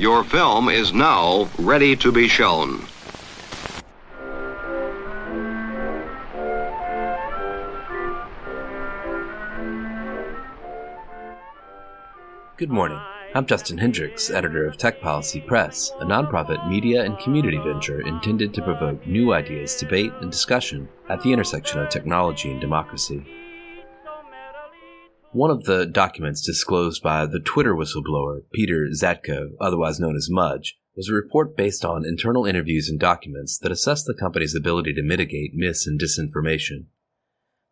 Your film is now ready to be shown. Good morning. I'm Justin Hendrix, editor of Tech Policy Press, a nonprofit media and community venture intended to provoke new ideas, debate, and discussion at the intersection of technology and democracy. One of the documents disclosed by the Twitter whistleblower, Peter Zatko, otherwise known as Mudge, was a report based on internal interviews and documents that assessed the company's ability to mitigate mis and disinformation.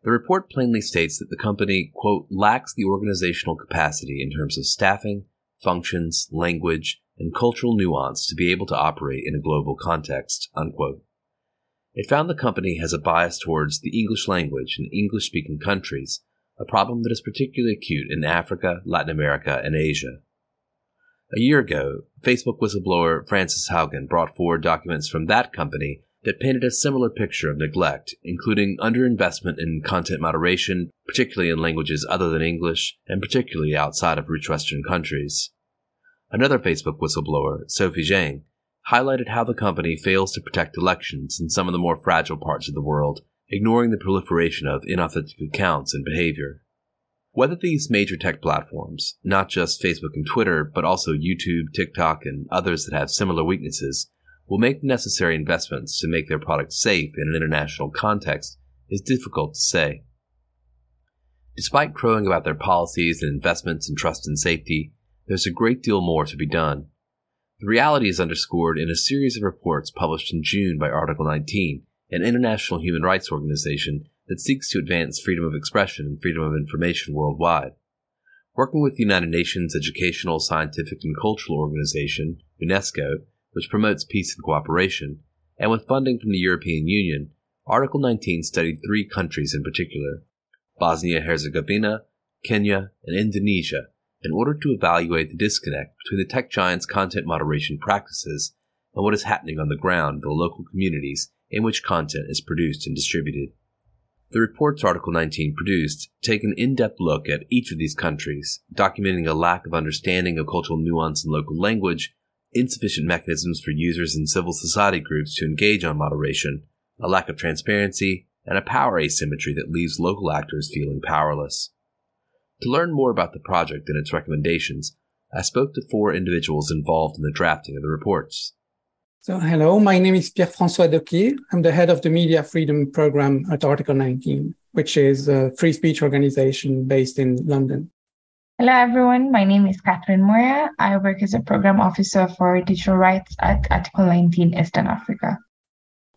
The report plainly states that the company, quote, lacks the organizational capacity in terms of staffing, functions, language, and cultural nuance to be able to operate in a global context, unquote. It found the company has a bias towards the English language and English speaking countries a problem that is particularly acute in Africa, Latin America, and Asia. A year ago, Facebook whistleblower Frances Haugen brought forward documents from that company that painted a similar picture of neglect, including underinvestment in content moderation, particularly in languages other than English, and particularly outside of rich Western countries. Another Facebook whistleblower, Sophie Zhang, highlighted how the company fails to protect elections in some of the more fragile parts of the world ignoring the proliferation of inauthentic accounts and behavior. Whether these major tech platforms, not just Facebook and Twitter, but also YouTube, TikTok, and others that have similar weaknesses, will make the necessary investments to make their products safe in an international context is difficult to say. Despite crowing about their policies and investments in trust and safety, there's a great deal more to be done. The reality is underscored in a series of reports published in June by Article 19, an international human rights organization that seeks to advance freedom of expression and freedom of information worldwide. Working with the United Nations Educational, Scientific, and Cultural Organization, UNESCO, which promotes peace and cooperation, and with funding from the European Union, Article 19 studied three countries in particular Bosnia Herzegovina, Kenya, and Indonesia in order to evaluate the disconnect between the tech giants' content moderation practices and what is happening on the ground in the local communities in which content is produced and distributed. The reports Article 19 produced take an in-depth look at each of these countries, documenting a lack of understanding of cultural nuance and local language, insufficient mechanisms for users and civil society groups to engage on moderation, a lack of transparency, and a power asymmetry that leaves local actors feeling powerless. To learn more about the project and its recommendations, I spoke to four individuals involved in the drafting of the reports. So, hello, my name is Pierre-François Docquir. I'm the head of the Media Freedom Program at Article 19, which is a free speech organization based in London. Hello, everyone. My name is Catherine Muya. I work as a program officer for digital rights at Article 19 Eastern Africa.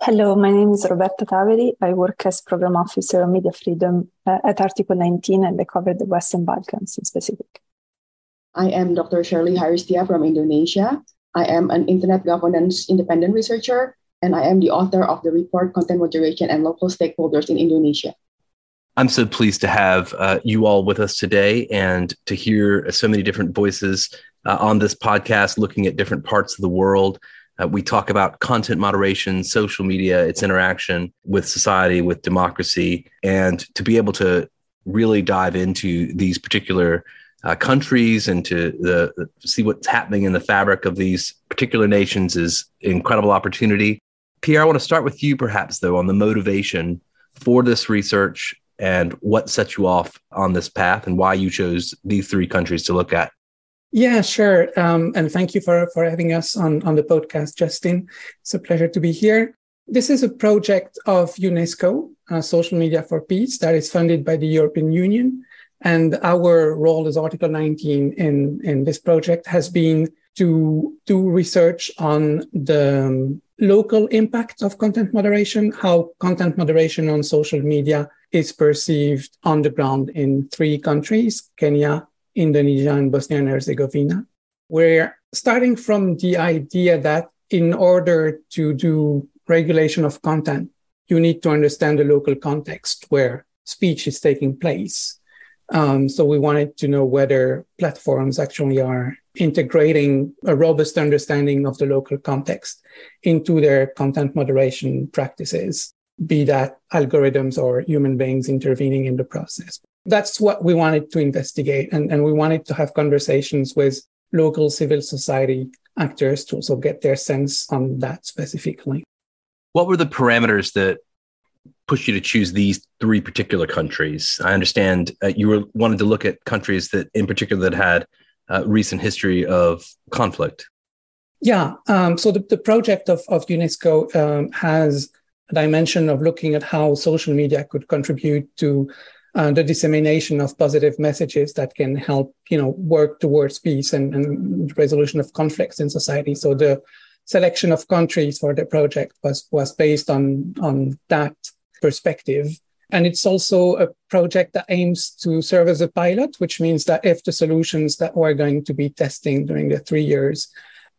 Hello, my name is Roberta Taveri. I work as program officer of media freedom uh, at Article 19 and I cover the Western Balkans in specific. I am Dr. Sherly Haristya from Indonesia. I am an internet governance independent researcher, and I am the author of the report Content Moderation and Local Stakeholders in Indonesia. I'm so pleased to have uh, you all with us today and to hear so many different voices uh, on this podcast looking at different parts of the world. Uh, we talk about content moderation, social media, its interaction with society, with democracy, and to be able to really dive into these particular uh, countries and to the, see what's happening in the fabric of these particular nations is incredible opportunity. Pierre, I want to start with you, perhaps though, on the motivation for this research and what set you off on this path and why you chose these three countries to look at. Yeah, sure. Um, and thank you for, for having us on, on the podcast, Justin. It's a pleasure to be here. This is a project of UNESCO, uh, Social Media for Peace, that is funded by the European Union and our role as Article 19 in, in this project has been to do research on the um, local impact of content moderation, how content moderation on social media is perceived on the ground in three countries, Kenya, Indonesia, and Bosnia and Herzegovina. We're starting from the idea that in order to do regulation of content, you need to understand the local context where speech is taking place. Um, so we wanted to know whether platforms actually are integrating a robust understanding of the local context into their content moderation practices, be that algorithms or human beings intervening in the process. That's what we wanted to investigate. And, and we wanted to have conversations with local civil society actors to also get their sense on that specifically. What were the parameters that pushed you to choose these three particular countries? I understand uh, you were wanted to look at countries that, in particular, that had uh, recent history of conflict. Yeah. Um, so the, the project of, of UNESCO um, has a dimension of looking at how social media could contribute to uh, the dissemination of positive messages that can help, you know, work towards peace and, and resolution of conflicts in society. So the selection of countries for the project was was based on on that perspective. And it's also a project that aims to serve as a pilot, which means that if the solutions that we're going to be testing during the three years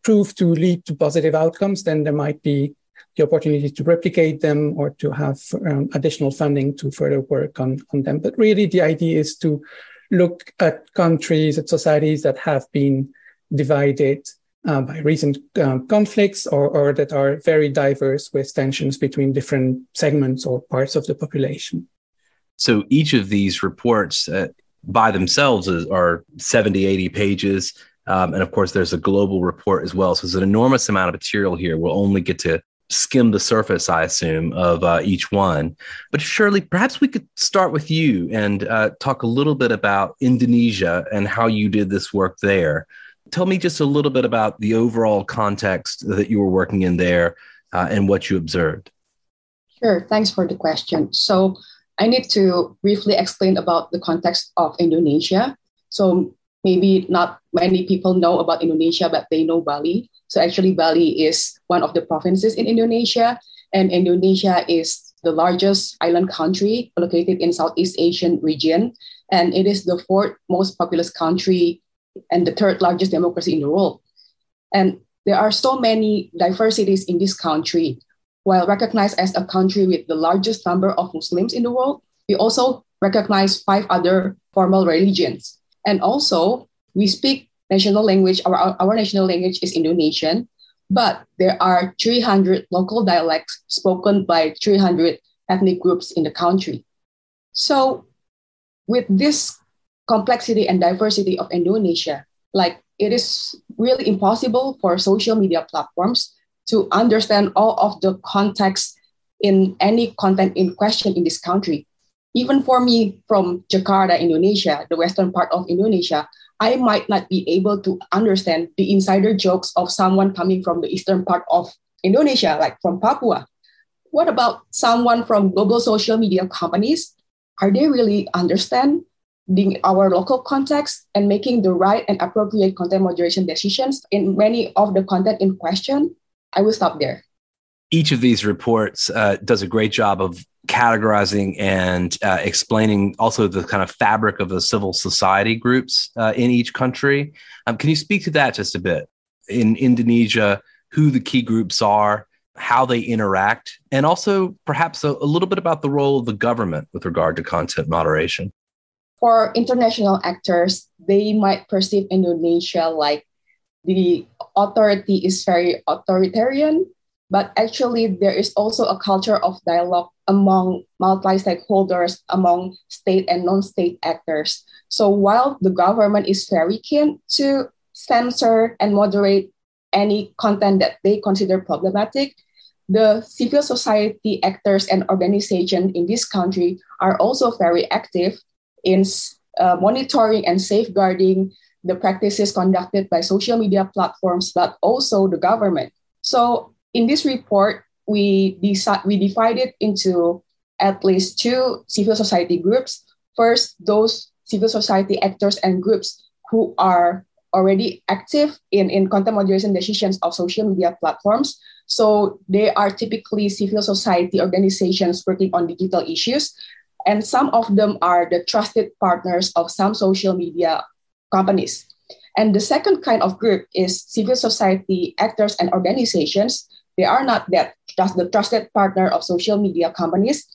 prove to lead to positive outcomes, then there might be the opportunity to replicate them or to have um, additional funding to further work on, on them. But really, the idea is to look at countries, at societies that have been divided uh, by recent um, conflicts or, or that are very diverse with tensions between different segments or parts of the population. So each of these reports uh, by themselves is, are 70, 80 pages. Um, and of course, there's a global report as well. So there's an enormous amount of material here. We'll only get to skim the surface, I assume, of uh, each one. But Sherly, perhaps we could start with you and uh, talk a little bit about Indonesia and how you did this work there. Tell me just a little bit about the overall context that you were working in there uh, and what you observed. Sure, thanks for the question. So, I need to briefly explain about the context of Indonesia. So, maybe not many people know about Indonesia, but they know Bali. So actually, Bali is one of the provinces in Indonesia, and Indonesia is the largest island country located in Southeast Asian region, and it is the fourth most populous country and the third largest democracy in the world. And there are so many diversities in this country. While recognized as a country with the largest number of Muslims in the world, we also recognize five other formal religions. And also, we speak national language, our, our national language is Indonesian, but there are 300 local dialects spoken by 300 ethnic groups in the country. So, with this complexity and diversity of Indonesia, like it is really impossible for social media platforms to understand all of the context in any content in question in this country even for me from Jakarta, Indonesia, the western part of Indonesia, I might not be able to understand the insider jokes of someone coming from the eastern part of Indonesia, like from Papua. What about someone from global social media companies? Are they really understanding our local context and making the right and appropriate content moderation decisions in many of the content in question? I will stop there each of these reports uh, does a great job of categorizing and uh, explaining also the kind of fabric of the civil society groups uh, in each country. Um, can you speak to that just a bit? In Indonesia, who the key groups are, how they interact, and also perhaps a, a little bit about the role of the government with regard to content moderation. For international actors, they might perceive Indonesia like the authority is very authoritarian but actually there is also a culture of dialogue among multi-stakeholders among state and non-state actors. So while the government is very keen to censor and moderate any content that they consider problematic the civil society actors and organizations in this country are also very active in uh, monitoring and safeguarding the practices conducted by social media platforms, but also the government. So in this report, we, decide, we divided into at least two civil society groups. First, those civil society actors and groups who are already active in, in content moderation decisions of social media platforms. So they are typically civil society organizations working on digital issues. And some of them are the trusted partners of some social media companies. And the second kind of group is civil society actors and organizations they are not that just the trusted partner of social media companies,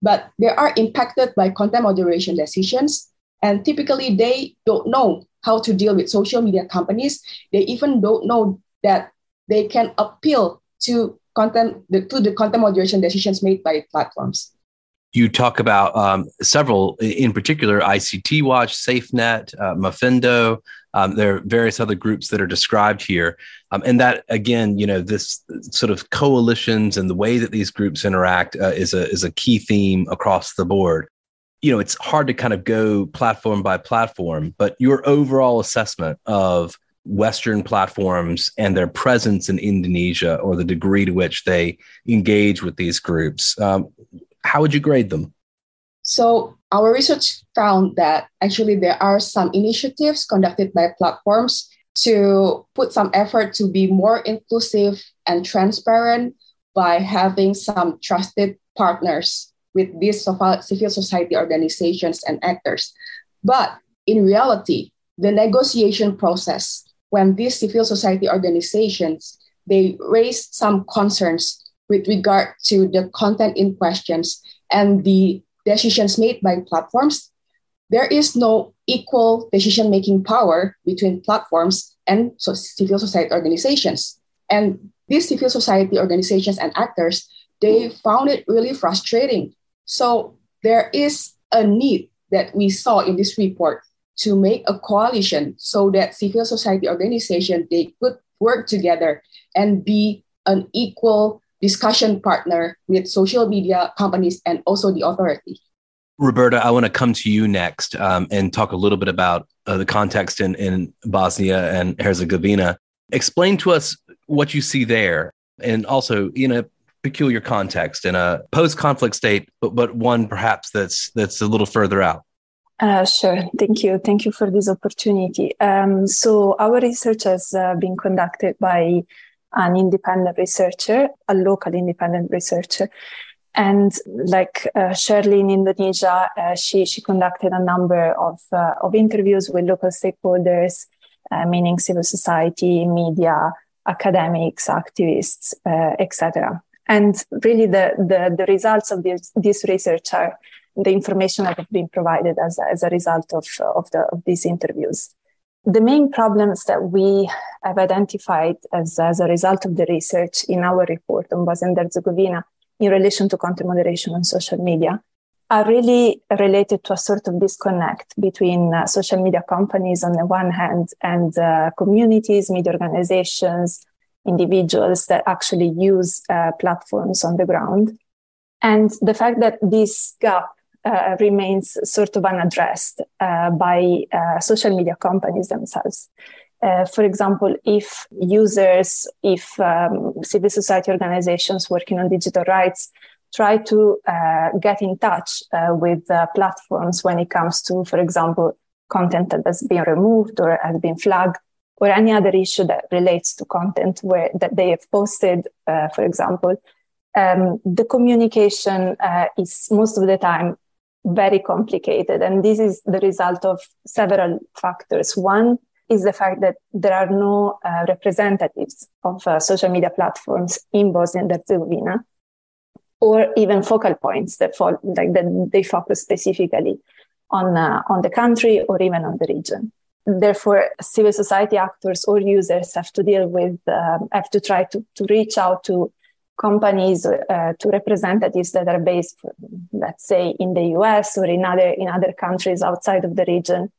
but they are impacted by content moderation decisions. And typically, they don't know how to deal with social media companies. They even don't know that they can appeal to content to the content moderation decisions made by platforms. You talk about um, several, in particular, ICT Watch, SafeNet, uh. Um, there are various other groups that are described here, um, and that again, you know, this sort of coalitions and the way that these groups interact uh, is a is a key theme across the board. You know, it's hard to kind of go platform by platform, but your overall assessment of Western platforms and their presence in Indonesia or the degree to which they engage with these groups. Um, how would you grade them? So, our research found that actually there are some initiatives conducted by platforms to put some effort to be more inclusive and transparent by having some trusted partners with these civil society organizations and actors. But in reality, the negotiation process, when these civil society organizations they raise some concerns with regard to the content in questions and the decisions made by platforms, there is no equal decision making power between platforms and civil society organizations. And these civil society organizations and actors, they found it really frustrating. So there is a need that we saw in this report to make a coalition so that civil society organizations they could work together and be an equal discussion partner with social media companies and also the authority. Roberta, I want to come to you next um, and talk a little bit about uh, the context in, in Bosnia and Herzegovina. Explain to us what you see there, and also in a peculiar context, in a post-conflict state, but but one perhaps that's that's a little further out. Uh, sure. Thank you. Thank you for this opportunity. Um, so our research has uh, been conducted by an independent researcher, a local independent researcher. And like uh, Sherly in Indonesia, uh, she, she conducted a number of, uh, of interviews with local stakeholders, uh, meaning civil society, media, academics, activists, uh, etc. And really the, the, the results of this, this research are the information that have been provided as, as a result of, of, the, of these interviews. The main problems that we have identified as, as a result of the research in our report on Bosnia and Herzegovina in relation to content moderation on social media are really related to a sort of disconnect between uh, social media companies on the one hand and uh, communities, media organizations, individuals that actually use uh, platforms on the ground. And the fact that this gap uh, remains sort of unaddressed uh, by uh, social media companies themselves. Uh, for example, if users, if um, civil society organizations working on digital rights try to uh, get in touch with platforms when it comes to, for example, content that has been removed or has been flagged, or any other issue that relates to content where that they have posted, for example, um, the communication uh, is most of the time very complicated. And this is the result of several factors. One is the fact that there are no uh, representatives of uh, social media platforms in Bosnia and Herzegovina, or even focal points that fall, like that they focus specifically on uh, on the country or even on the region. Therefore, civil society actors or users have to deal with, um, have to try to, to reach out to companies uh, to representatives that are based, let's say, in the US or in other in other countries outside of the region,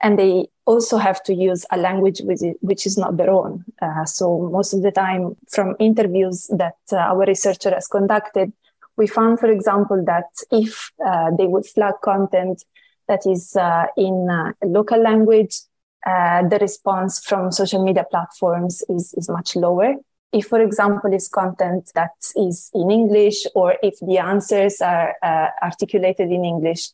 and they also have to use a language which is, not their own. Uh, so most of the time, from interviews that uh, our researcher has conducted, we found, for example, that if uh, they would flag content that is uh, in uh, local language, the response from social media platforms is, is much lower if, for example, is content that is in English or if the answers are uh, articulated in English,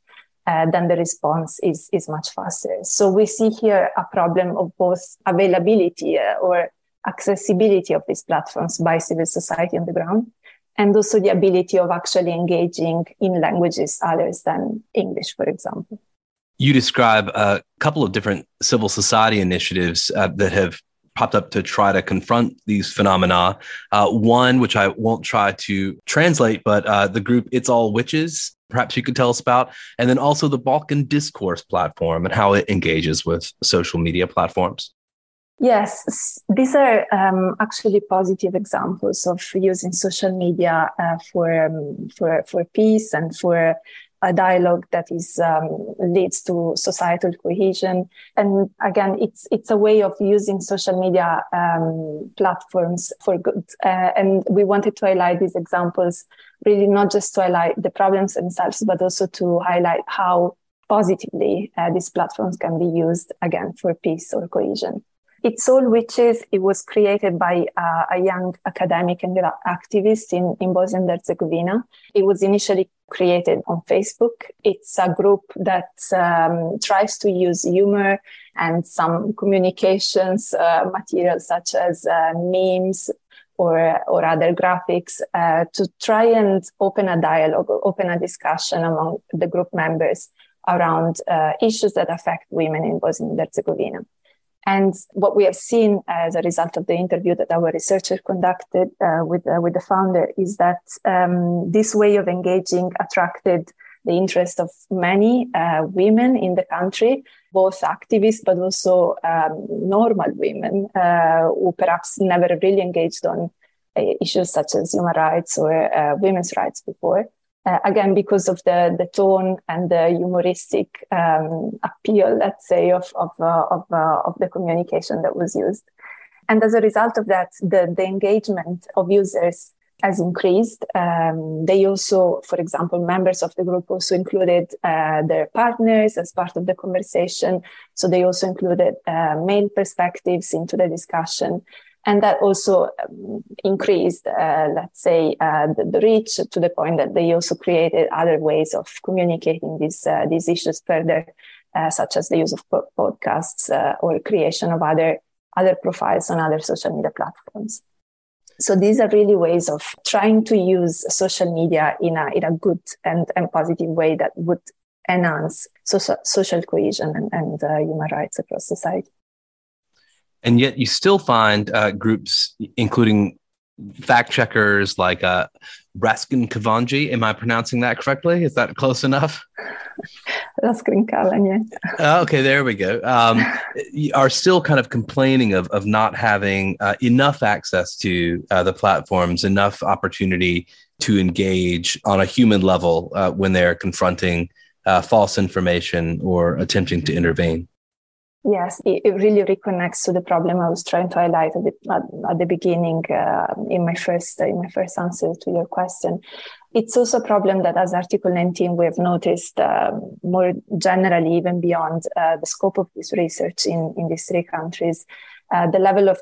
uh, then the response is, is much faster. So we see here a problem of both availability uh, or accessibility of these platforms by civil society on the ground and also the ability of actually engaging in languages other than English, for example. You describe a couple of different civil society initiatives uh, that have popped up to try to confront these phenomena. Uh, one, which I won't try to translate, but uh, the group It's All Witches, perhaps you could tell us about. And then also the Balkan Discourse platform and how it engages with social media platforms. Yes, these are um, actually positive examples of using social media uh, for um, for for peace and for a dialogue that is um, leads to societal cohesion. And again, it's it's a way of using social media um, platforms for good. Uh, and we wanted to highlight these examples, really not just to highlight the problems themselves, but also to highlight how positively uh, these platforms can be used again for peace or cohesion. It's All Witches, it was created by uh, a young academic and activist in, in Bosnia and Herzegovina. It was initially created on Facebook. It's a group that um, tries to use humor and some communications uh, materials such as uh, memes or, or other graphics uh, to try and open a dialogue, open a discussion among the group members around uh, issues that affect women in Bosnia and Herzegovina. And what we have seen as a result of the interview that our researcher conducted uh, with, uh, with the founder is that um, this way of engaging attracted the interest of many uh, women in the country, both activists but also um, normal women uh, who perhaps never really engaged on uh, issues such as human rights or uh, women's rights before uh, again because of the the tone and the humoristic um, appeal, let's say, of of uh, of, uh, of the communication that was used. And as a result of that, the, the engagement of users has increased. Um, they also, for example, members of the group also included uh, their partners as part of the conversation. So they also included uh, male perspectives into the discussion and that also um, increased, uh, let's say, uh, the, the, reach to the point that they also created other ways of communicating these uh, these issues further, uh, such as the use of po- podcasts uh, or creation of other other profiles on other social media platforms. So these are really ways of trying to use social media in a in a good and, and positive way that would enhance social social cohesion and, and uh, human rights across society and yet you still find uh, groups, including fact checkers like uh, Raskrinkavanje. Am I pronouncing that correctly? Is that close enough? Raskrinkavanje. Oh, okay, there we go. Um, are still kind of complaining of, of not having uh, enough access to uh, the platforms, enough opportunity to engage on a human level uh, when they're confronting uh, false information or attempting to intervene. Yes, it, it, really reconnects to the problem I was trying to highlight at the, at, at the beginning uh, in my first in my first answer to your question. It's also a problem that, as Article 19, we have noticed uh, more generally, even beyond uh, the scope of this research in in these three countries, uh, the level of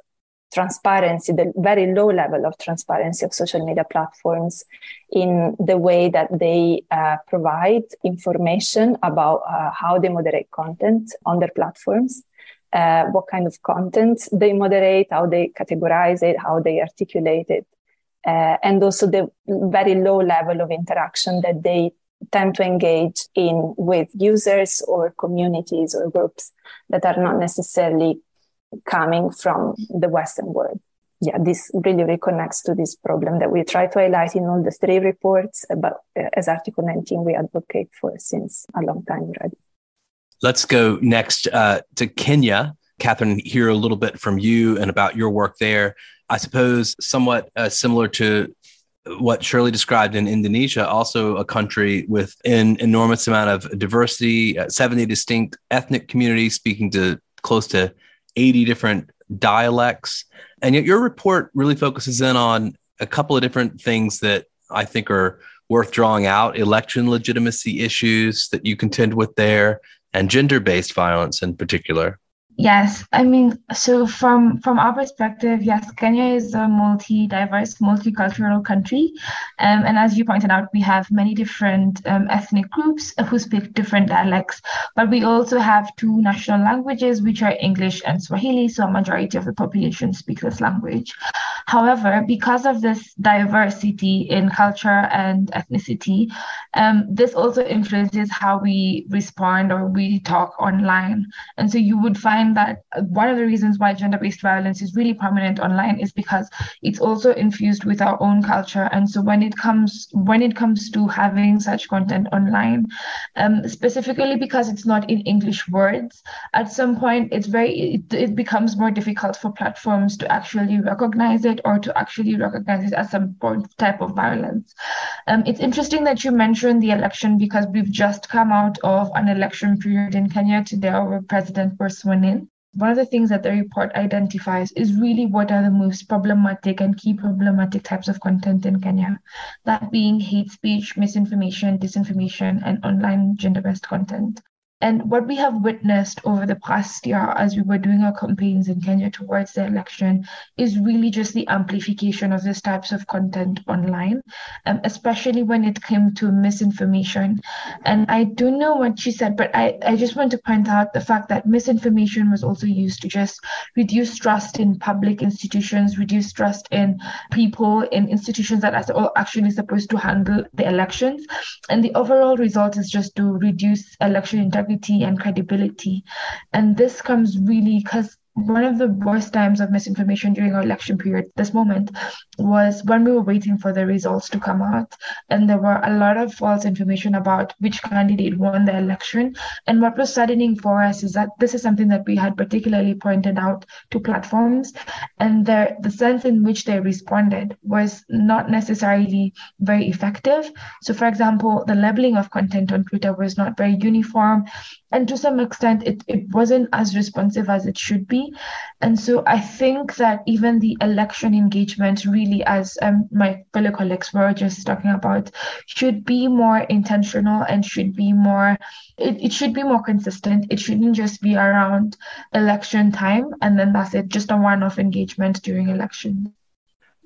transparency, the very low level of transparency of social media platforms in the way that they uh, provide information about uh, how they moderate content on their platforms, uh, what kind of content they moderate, how they categorize it, how they articulate it, uh, and also the very low level of interaction that they tend to engage in with users or communities or groups that are not necessarily coming from the Western world. Yeah, this really reconnects to this problem that we try to highlight in all the three reports, but uh, as Article 19 we advocate for since a long time already. Let's go next uh, to Kenya. Catherine, hear a little bit from you and about your work there. I suppose somewhat uh, similar to what Sherly described in Indonesia, also a country with an enormous amount of diversity, uh, 70 distinct ethnic communities speaking to close to 80 different dialects. And yet your report really focuses in on a couple of different things that I think are worth drawing out election legitimacy issues that you contend with there, and gender based violence in particular. Yes, I mean, so from from our perspective, yes, Kenya is a multi-diverse, multicultural country, um, and as you pointed out, we have many different um, ethnic groups who speak different dialects. But we also have two national languages, which are English and Swahili. So a majority of the population speaks this language. However, because of this diversity in culture and ethnicity, um, this also influences how we respond or we talk online. And so you would find that one of the reasons why gender based violence is really prominent online is because it's also infused with our own culture. And so when it comes when it comes to having such content online, um, specifically because it's not in English words, at some point it's very it, it becomes more difficult for platforms to actually recognize it or to actually recognize it as some type of violence. Um, it's interesting that you mentioned the election because we've just come out of an election period in Kenya today where President was sworn in one of the things that the report identifies is really what are the most problematic and key problematic types of content in Kenya, that being hate speech, misinformation, disinformation, and online gender based content. And what we have witnessed over the past year as we were doing our campaigns in Kenya towards the election is really just the amplification of these types of content online, um, especially when it came to misinformation. And I don't know what she said, but I, I just want to point out the fact that misinformation was also used to just reduce trust in public institutions, reduce trust in people, in institutions that are actually supposed to handle the elections. And the overall result is just to reduce election integrity and credibility. And this comes really because one of the worst times of misinformation during our election period, this moment, was when we were waiting for the results to come out. And there were a lot of false information about which candidate won the election. And what was saddening for us is that this is something that we had particularly pointed out to platforms. And the, the sense in which they responded was not necessarily very effective. So, for example, the labeling of content on Twitter was not very uniform and to some extent it, it wasn't as responsive as it should be and so i think that even the election engagement really as um, my fellow colleagues were just talking about should be more intentional and should be more it, it should be more consistent. It shouldn't just be around election time and then that's it just a one-off engagement during election.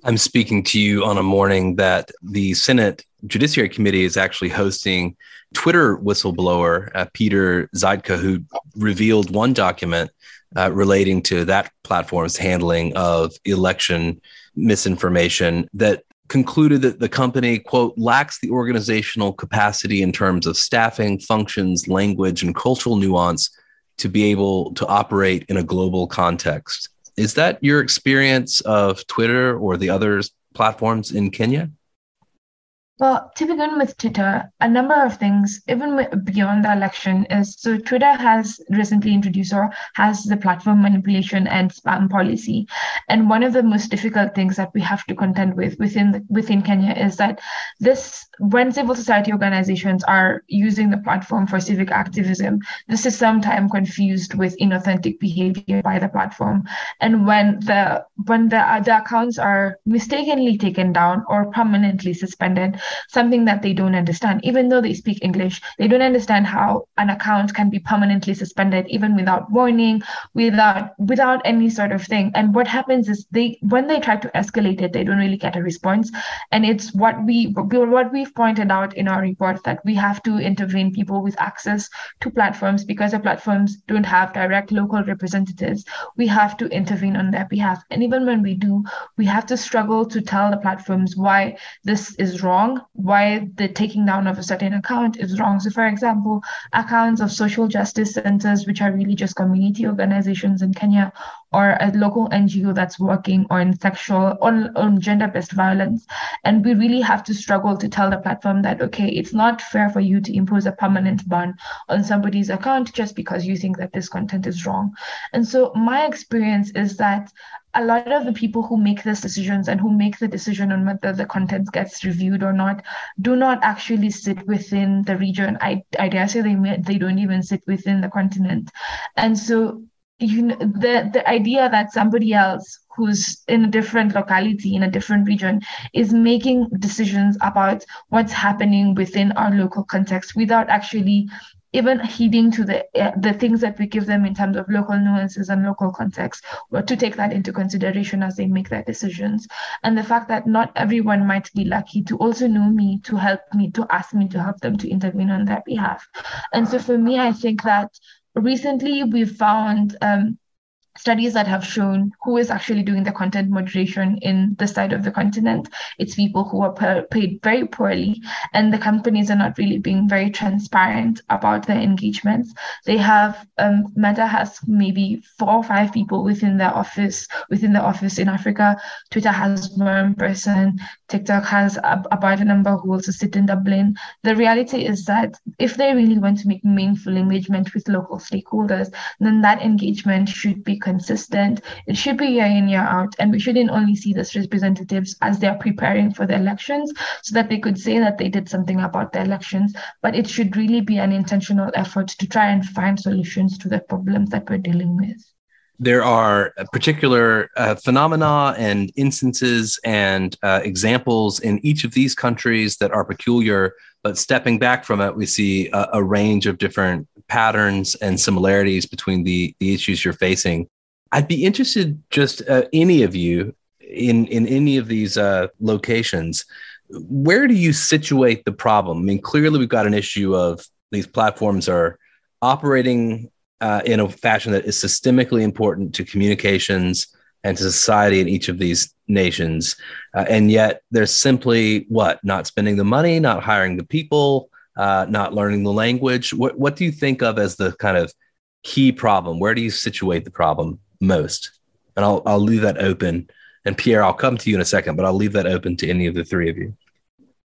I'm speaking to you on a morning that the senate judiciary committee is actually hosting Twitter whistleblower uh, Peter Zatko, who revealed one document uh, relating to that platform's handling of election misinformation that concluded that the company quote lacks the organizational capacity in terms of staffing functions language and cultural nuance to be able to operate in a global context. Is that your experience of twitter or the other platforms in kenya well, to begin with Twitter, a number of things, even beyond the election, is so Twitter has recently introduced or has the platform manipulation and spam policy. And one of the most difficult things that we have to contend with within within Kenya is that this when civil society organizations are using the platform for civic activism, this is sometimes confused with inauthentic behavior by the platform. And when the when the, the accounts are mistakenly taken down or permanently suspended, something that they don't understand. Even though they speak English, they don't understand how an account can be permanently suspended even without warning, without without any sort of thing. And what happens is they when they try to escalate it, they don't really get a response. And it's what we what we've pointed out in our report that we have to intervene people with access to platforms because the platforms don't have direct local representatives. We have to intervene on their behalf. And even when we do, we have to struggle to tell the platforms why this is wrong why the taking down of a certain account is wrong. So, for example, accounts of social justice centers, which are really just community organizations in Kenya, or a local NGO that's working on sexual, on, on gender based violence. And we really have to struggle to tell the platform that, okay, it's not fair for you to impose a permanent ban on somebody's account just because you think that this content is wrong. And so, my experience is that a lot of the people who make these decisions and who make the decision on whether the content gets reviewed or not do not actually sit within the region. I, I dare say they they don't even sit within the continent. And so you know, the the idea that somebody else who's in a different locality in a different region is making decisions about what's happening within our local context without actually even heeding to the uh, the things that we give them in terms of local nuances and local context, or to take that into consideration as they make their decisions. And the fact that not everyone might be lucky to also know me, to help me, to ask me to help them to intervene on their behalf. And so for me, I think that recently we found um, studies that have shown who is actually doing the content moderation in the side of the continent. It's people who are paid very poorly, and the companies are not really being very transparent about their engagements. They have um, Meta has maybe four or five people within their office within the office in Africa. Twitter has one person. TikTok has a, about a number who also sit in Dublin. The reality is that if they really want to make meaningful engagement with local stakeholders, then that engagement should be consistent. It should be year in, year out. And we shouldn't only see these representatives as they're preparing for the elections so that they could say that they did something about the elections, but it should really be an intentional effort to try and find solutions to the problems that we're dealing with there are particular uh, phenomena and instances and uh, examples in each of these countries that are peculiar. But stepping back from it, we see a, a range of different patterns and similarities between the, the issues you're facing. I'd be interested, just uh, any of you in, in any of these uh, locations, where do you situate the problem? I mean, clearly we've got an issue of these platforms are operating uh, in a fashion that is systemically important to communications and to society in each of these nations. Uh, and yet they're simply what? Not spending the money, not hiring the people, uh, not learning the language. What, what do you think of as the kind of key problem? Where do you situate the problem most? And I'll, I'll leave that open. And Pierre, I'll come to you in a second, but I'll leave that open to any of the three of you.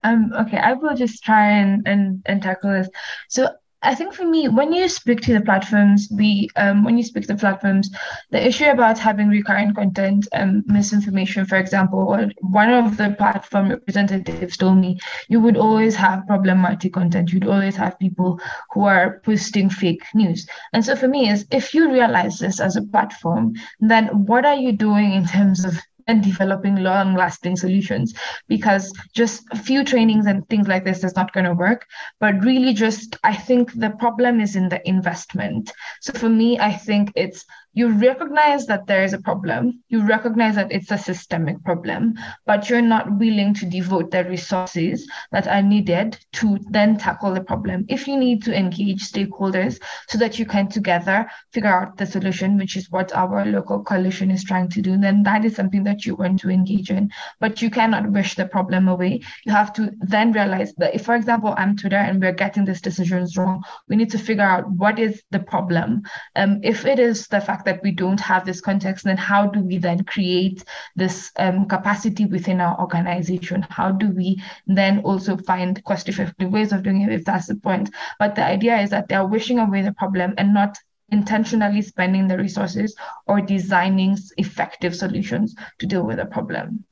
Um, okay, I will just try and, and, and tackle this. So I think for me, when you speak to the platforms, we um, when you speak to the platforms, the issue about having recurrent content, um, misinformation, for example, one of the platform representatives told me, you would always have problematic content. You'd always have people who are posting fake news. And so for me, is if you realize this as a platform, then what are you doing in terms of and developing long lasting solutions because just a few trainings and things like this is not going to work. But really just i think the problem is in the investment. So for me i think it's you recognize that there is a problem, you recognize that it's a systemic problem, but you're not willing to devote the resources that are needed to then tackle the problem. If you need to engage stakeholders so that you can together figure out the solution, which is what our local coalition is trying to do, then that is something that you want to engage in. But you cannot wish the problem away. You have to then realize that if, for example, I'm Twitter and we're getting these decisions wrong, we need to figure out what is the problem. Um, if it is the fact that we don't have this context, then how do we then create this um, capacity within our organization? How do we then also find cost effective ways of doing it if that's the point? But the idea is that they're wishing away the problem and not intentionally spending the resources or designing effective solutions to deal with the problem.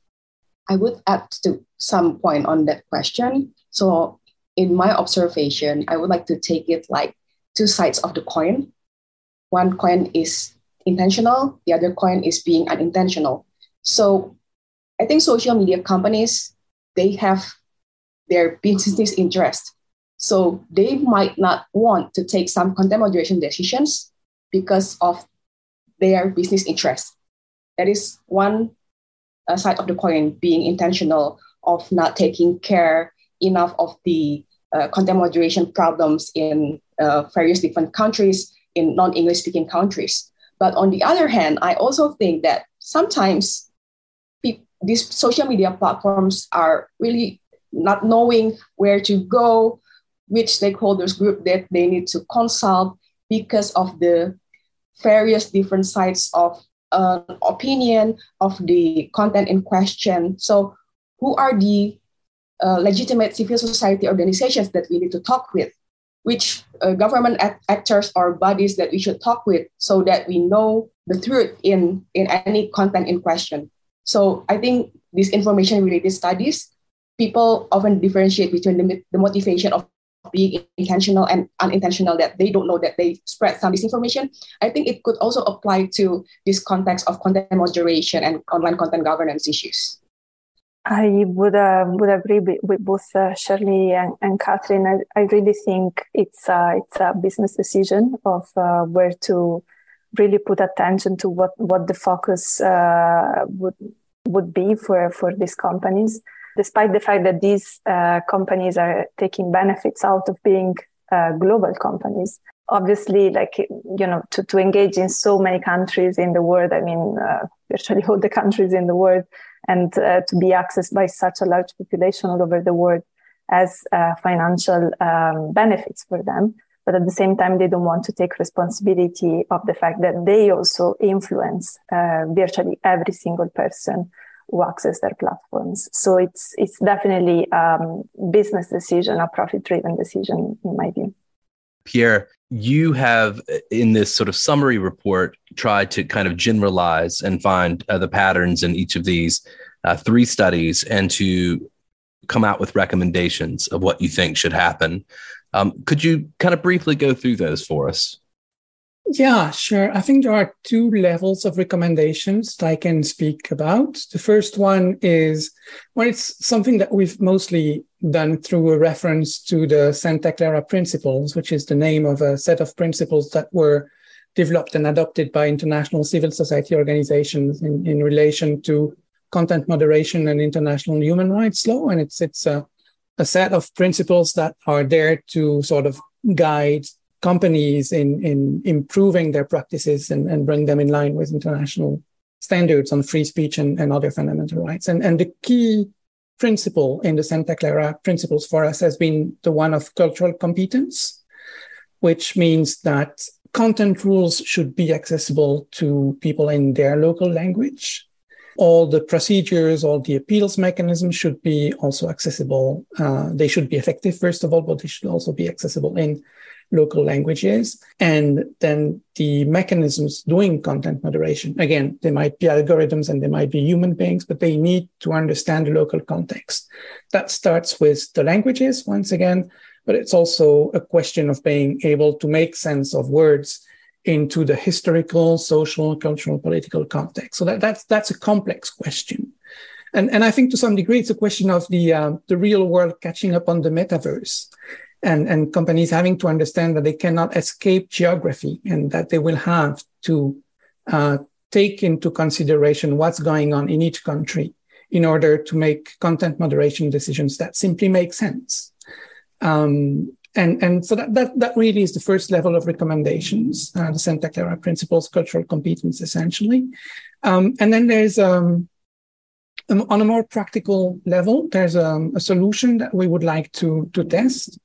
I would add to some point on that question. So, in my observation, I would like to take it like two sides of the coin. One coin is intentional, the other coin is being unintentional. So I think social media companies, they have their business interest. So they might not want to take some content moderation decisions because of their business interest. That is one uh, side of the coin, being intentional of not taking care enough of the uh, content moderation problems in uh, various different countries, in non-English speaking countries. But on the other hand, I also think that sometimes pe- these social media platforms are really not knowing where to go, which stakeholders group that they need to consult because of the various different sides of uh, opinion of the content in question. So, who are the uh, legitimate civil society organizations that we need to talk with? Which uh, government act- actors or bodies that we should talk with so that we know the truth in, in any content in question. So I think these information related studies, people often differentiate between the, the motivation of being intentional and unintentional that they don't know that they spread some disinformation. I think it could also apply to this context of content moderation and online content governance issues. I would uh, would agree with both uh, Sherly and, and Catherine. I, I really think it's it's a business decision of uh, where to really put attention to what, what the focus uh, would would be for, for these companies, despite the fact that these uh, companies are taking benefits out of being uh, global companies. obviously like you know to, to engage in so many countries in the world i mean virtually all the countries in the world and uh, to be accessed by such a large population all over the world as uh, financial um, benefits for them. But at the same time they don't want to take responsibility of the fact that they also influence uh, virtually every single person who access their platforms. So it's it's definitely a um, business decision a profit driven decision in my view. Pierre, you have in this sort of summary report tried to kind of generalize and find uh, the patterns in each of these uh, three studies and to come out with recommendations of what you think should happen. Um, could you kind of briefly go through those for us? Yeah, sure. I think there are two levels of recommendations that I can speak about. The first one is, well, it's something that we've mostly done through a reference to the Santa Clara Principles, which is the name of a set of principles that were developed and adopted by international civil society organizations in, in relation to content moderation and international human rights law. And it's, it's a, a set of principles that are there to sort of guide companies in, in improving their practices and, and bring them in line with international standards on free speech and, and other fundamental rights. And, and the key principle in the Santa Clara principles for us has been the one of cultural competence, which means that content rules should be accessible to people in their local language. All the procedures, all the appeals mechanisms should be also accessible. Uh, they should be effective, first of all, but they should also be accessible in local languages. And then the mechanisms doing content moderation, again, they might be algorithms and they might be human beings, but they need to understand the local context. That starts with the languages, once again, but it's also a question of being able to make sense of words into the historical, social, cultural, political context. So that, that's, that's a complex question. And, and I think to some degree, it's a question of the, uh, the real world catching up on the metaverse and, and companies having to understand that they cannot escape geography and that they will have to uh, take into consideration what's going on in each country in order to make content moderation decisions that simply make sense. Um, and, and so that, that, that really is the first level of recommendations, uh, the Santa Clara principles, cultural competence, essentially. Um, and then there's, um, um, on a more practical level, there's um, a solution that we would like to, to test.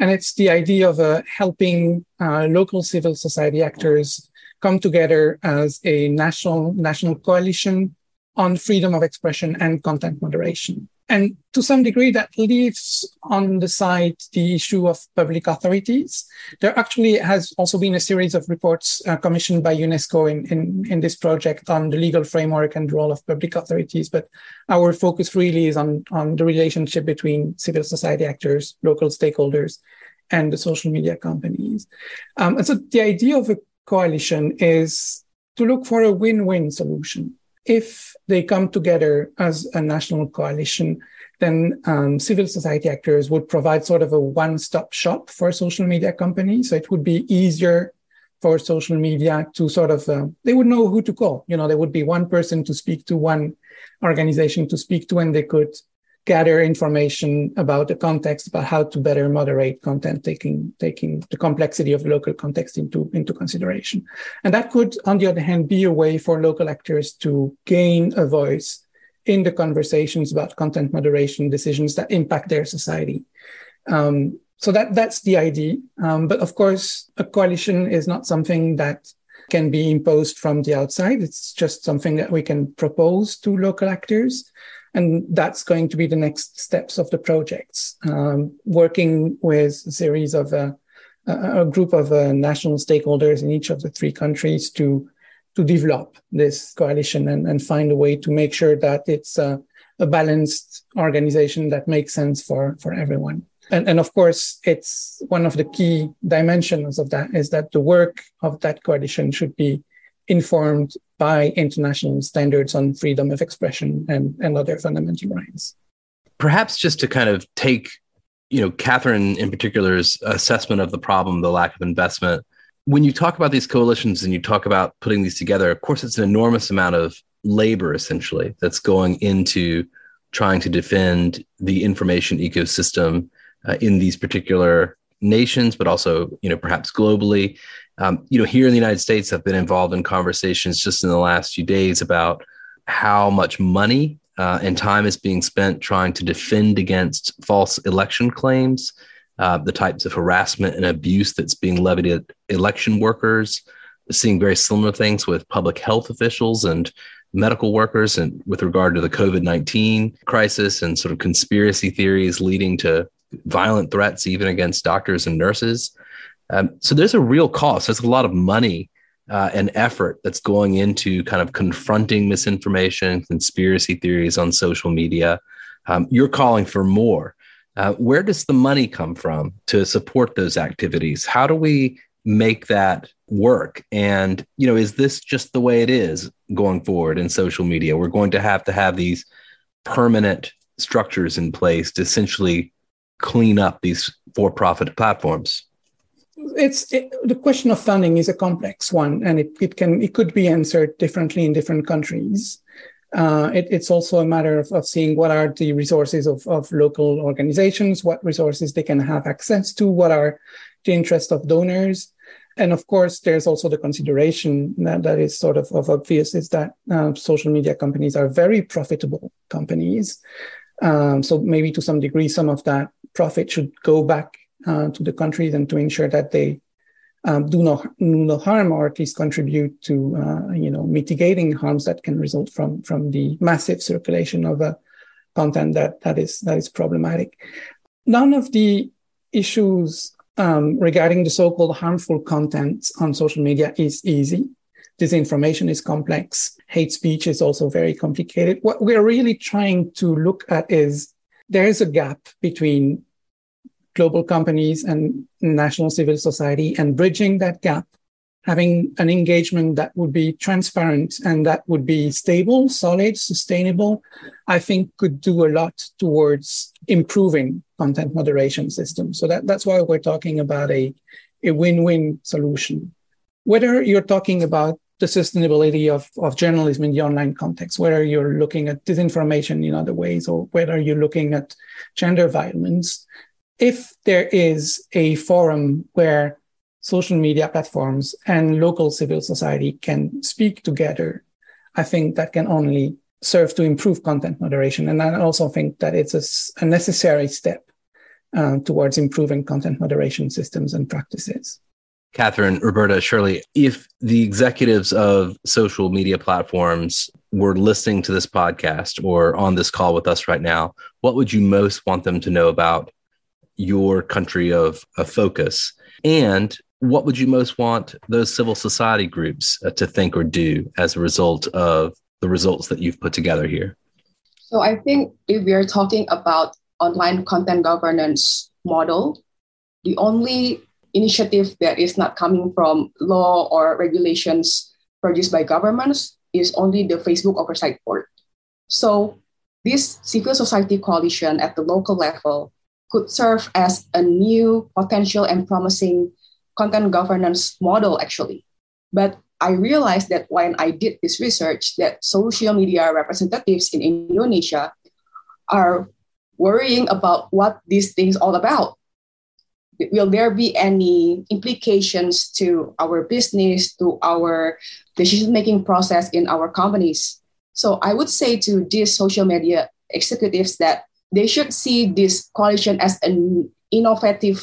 And it's the idea of uh, helping uh, local civil society actors come together as a national national coalition on freedom of expression and content moderation. And to some degree, that leaves on the side the issue of public authorities. There actually has also been a series of reports uh, commissioned by UNESCO in, in, in this project on the legal framework and role of public authorities. But our focus really is on, on the relationship between civil society actors, local stakeholders, and the social media companies. Um, and so the idea of a coalition is to look for a win-win solution if they come together as a national coalition, then um, civil society actors would provide sort of a one-stop shop for social media companies. So it would be easier for social media to sort of uh, they would know who to call. You know, there would be one person to speak to, one organization to speak to, and they could gather information about the context, about how to better moderate content, taking taking the complexity of local context into into consideration. And that could, on the other hand, be a way for local actors to gain a voice in the conversations about content moderation decisions that impact their society. Um, so that that's the idea. Um, but of course, a coalition is not something that can be imposed from the outside. It's just something that we can propose to local actors. And that's going to be the next steps of the projects, um, working with a series of uh, a group of uh, national stakeholders in each of the three countries to to develop this coalition and, and find a way to make sure that it's a, a balanced organization that makes sense for for everyone. And, and of course, it's one of the key dimensions of that is that the work of that coalition should be informed by international standards on freedom of expression and, and other fundamental rights. Perhaps just to kind of take, you know, Catherine in particular's assessment of the problem, the lack of investment. When you talk about these coalitions and you talk about putting these together, of course, it's an enormous amount of labor essentially that's going into trying to defend the information ecosystem uh, in these particular nations, but also, you know, perhaps globally. Um, you know, here in the United States, I've been involved in conversations just in the last few days about how much money uh, and time is being spent trying to defend against false election claims, uh, the types of harassment and abuse that's being levied at election workers, seeing very similar things with public health officials and medical workers and with regard to the COVID 19 crisis and sort of conspiracy theories leading to violent threats, even against doctors and nurses. Um, so there's a real cost. There's a lot of money uh, and effort that's going into kind of confronting misinformation, conspiracy theories on social media. Um, you're calling for more. Uh, where does the money come from to support those activities? How do we make that work? And you know, is this just the way it is going forward in social media? We're going to have to have these permanent structures in place to essentially clean up these for-profit platforms it's it, the question of funding is a complex one and it, it can it could be answered differently in different countries. Uh, it, it's also a matter of, of seeing what are the resources of, of local organizations what resources they can have access to what are the interests of donors. And of course there's also the consideration that, that is sort of, of obvious is that uh, social media companies are very profitable companies. Um, so maybe to some degree some of that profit should go back uh, to the countries and to ensure that they um, do no do no harm or at least contribute to uh, you know mitigating harms that can result from from the massive circulation of a content that that is that is problematic. None of the issues um, regarding the so-called harmful content on social media is easy. Disinformation is complex. Hate speech is also very complicated. What we're really trying to look at is there is a gap between global companies and national civil society and bridging that gap, having an engagement that would be transparent and that would be stable, solid, sustainable, I think could do a lot towards improving content moderation systems. So that, that's why we're talking about a, a win-win solution. Whether you're talking about the sustainability of, of journalism in the online context, whether you're looking at disinformation in other ways, or whether you're looking at gender violence, if there is a forum where social media platforms and local civil society can speak together, I think that can only serve to improve content moderation. And I also think that it's a, necessary step uh, towards improving content moderation systems and practices. Catherine, Roberta, Sherly, if the executives of social media platforms were listening to this podcast or on this call with us right now, what would you most want them to know about your country of, of focus? And what would you most want those civil society groups uh, to think or do as a result of the results that you've put together here? So I think if we are talking about online content governance model, the only initiative that is not coming from law or regulations produced by governments is only the Facebook Oversight Board. So this civil society coalition at the local level could serve as a new potential and promising content governance model actually. But i realized that when i did this research that social media representatives in indonesia are worrying about what these things all about. Will there be any implications to our business to our decision making process in our companies? So i would say to these social media executives that they should see this coalition as an innovative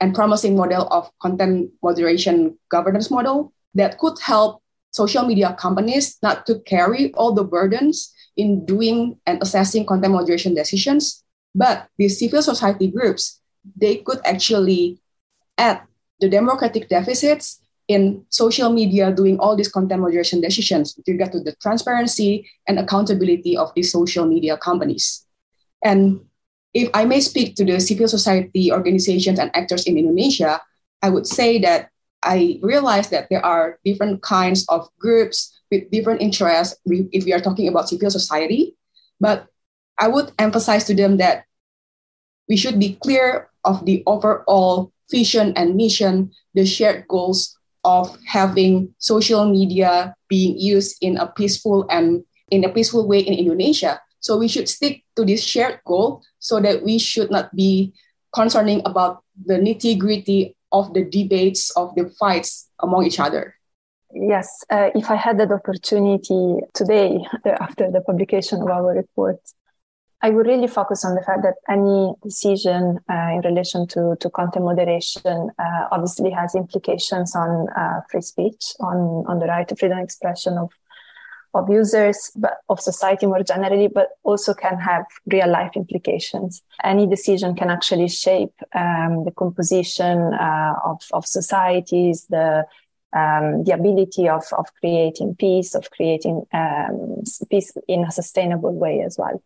and promising model of content moderation governance model that could help social media companies not to carry all the burdens in doing and assessing content moderation decisions. But these civil society groups they could actually add the democratic deficits in social media doing all these content moderation decisions with regard to the transparency and accountability of these social media companies and if I may speak to the civil society organizations and actors in Indonesia, I would say that I realize that there are different kinds of groups with different interests if we are talking about civil society. But I would emphasize to them that we should be clear of the overall vision and mission, the shared goals of having social media being used in a peaceful and in a peaceful way in Indonesia. So we should stick to this shared goal so that we should not be concerning about the nitty gritty of the debates, of the fights among each other. Yes, uh, if I had that opportunity today, after the publication of our report, I would really focus on the fact that any decision uh, in relation to, to content moderation uh, obviously has implications on uh, free speech, on, on the right to freedom of expression of, of users, but of society more generally, but also can have real life implications. Any decision can actually shape um, the composition uh, of, of societies, the um, the ability of, of creating peace, of creating um, peace in a sustainable way as well.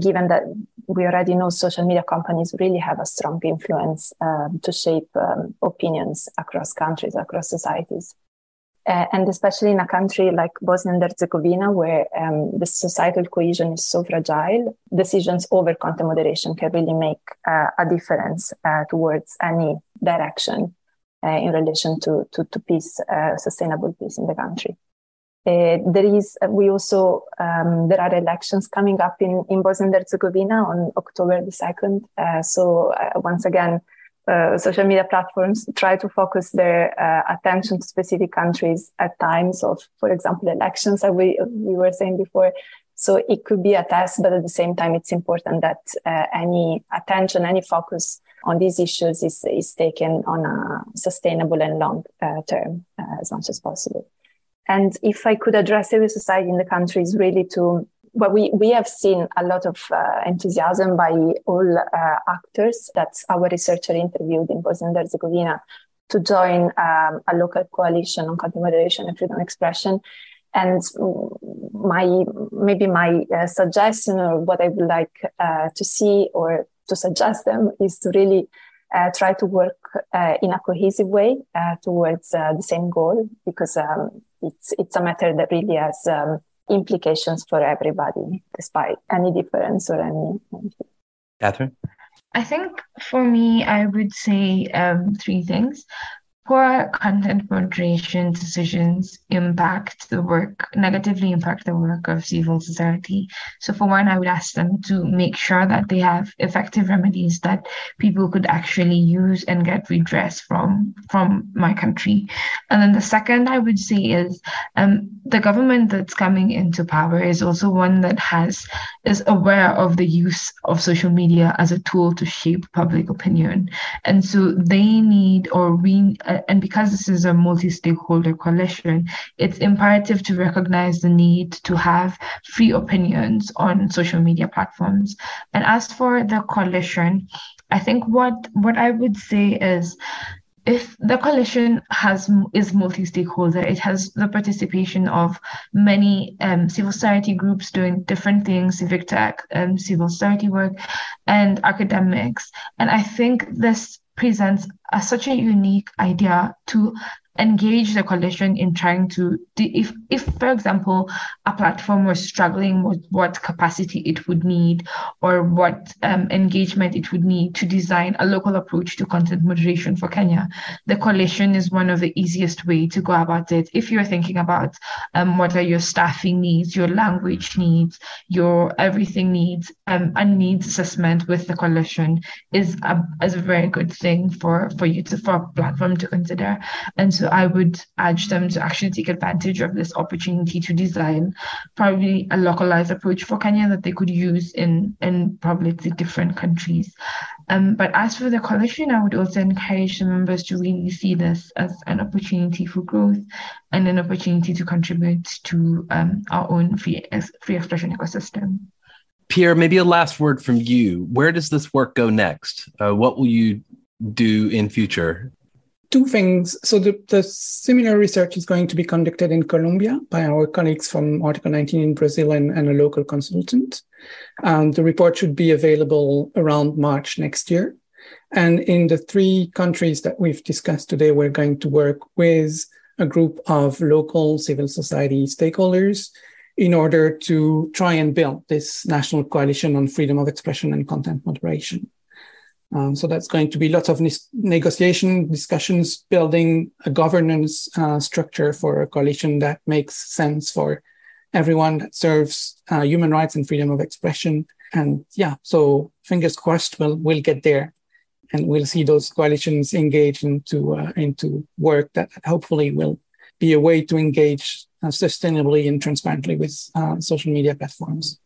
Given that we already know social media companies really have a strong influence um, to shape um, opinions across countries, across societies. Uh, and especially in a country like Bosnia and Herzegovina, where um, the societal cohesion is so fragile, decisions over content moderation can really make uh, a difference uh, towards any direction uh, in relation to, to, to peace, uh, sustainable peace in the country. Uh, there is, we also, um, there are elections coming up in, in Bosnia and Herzegovina on October the 2nd. so once again, uh, social media platforms try to focus their uh, attention to specific countries at times of, for example, elections, as we, we were saying before. So it could be a test, but at the same time, it's important that uh, any attention, any focus on these issues is, is taken on a sustainable and long uh, term uh, as much as possible. And if I could address civil society in the country is really to, well, we, we have seen a lot of uh, enthusiasm by all uh, actors that our researcher interviewed in Bosnia and Herzegovina to join um, a local coalition on content moderation and freedom of expression. And my maybe my uh, suggestion or what I would like uh, to see or to suggest them is to really uh, try to work uh, in a cohesive way uh, towards uh, the same goal because um, it's it's a matter that really has um, implications for everybody, despite any difference or any. Catherine. I think for me, I would say um, three things poor content moderation decisions impact the work, negatively impact the work of civil society. So, for one, I would ask them to make sure that they have effective remedies that people could actually use and get redress from from my country. And then the second I would say is um, the government that's coming into power is also one that has is aware of the use of social media as a tool to shape public opinion, and so they need or we. Uh, and because this is a multi-stakeholder coalition, it's imperative to recognize the need to have free opinions on social media platforms. And as for the coalition, I think what what I would say is if the coalition has is multi-stakeholder, it has the participation of many um, civil society groups doing different things, civic tech, um, civil society work, and academics. And I think this presents a, such a unique idea to engage the coalition in trying to if if for example a platform was struggling with what capacity it would need or what um, engagement it would need to design a local approach to content moderation for kenya the coalition is one of the easiest way to go about it. If you're thinking about um, what are your staffing needs your language needs your everything needs um, a needs assessment with the coalition is a, is a very good thing for for you to for a platform to consider. And so I would urge them to actually take advantage of this opportunity to design probably a localized approach for Kenya that they could use in, in probably the different countries. Um, but as for the coalition, I would also encourage the members to really see this as an opportunity for growth and an opportunity to contribute to um, our own free, free expression ecosystem. Pierre, maybe a last word from you. Where does this work go next? Uh, what will you do in future two things. So the, the similar research is going to be conducted in Colombia by our colleagues from Article 19 in Brazil and, and a local consultant. And the report should be available around March next year. And in the three countries that we've discussed today, we're going to work with a group of local civil society stakeholders in order to try and build this national coalition on freedom of expression and content moderation. Um, so that's going to be lots of ne- negotiation discussions, building a governance uh, structure for a coalition that makes sense for everyone that serves uh, human rights and freedom of expression. And yeah, so fingers crossed, we'll we'll get there. and we'll see those coalitions engage into uh, into work that hopefully will be a way to engage uh, sustainably and transparently with uh, social media platforms.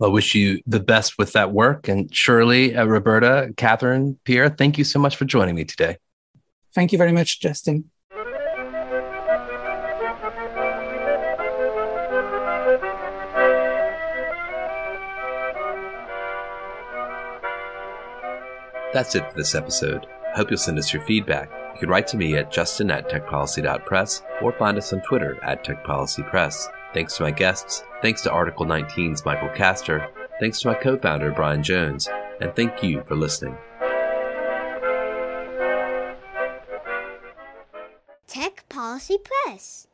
I wish you the best with that work. And Sherly, uh, Roberta, Catherine, Pierre, thank you so much for joining me today. Thank you very much, Justin. That's it for this episode. I hope you'll send us your feedback. You can write to me at justin at techpolicy.press or find us on Twitter at techpolicypress. Thanks to my guests. Thanks to Article 19's Michael Castor. Thanks to my co founder, Brian Jones. And thank you for listening. Tech Policy Press.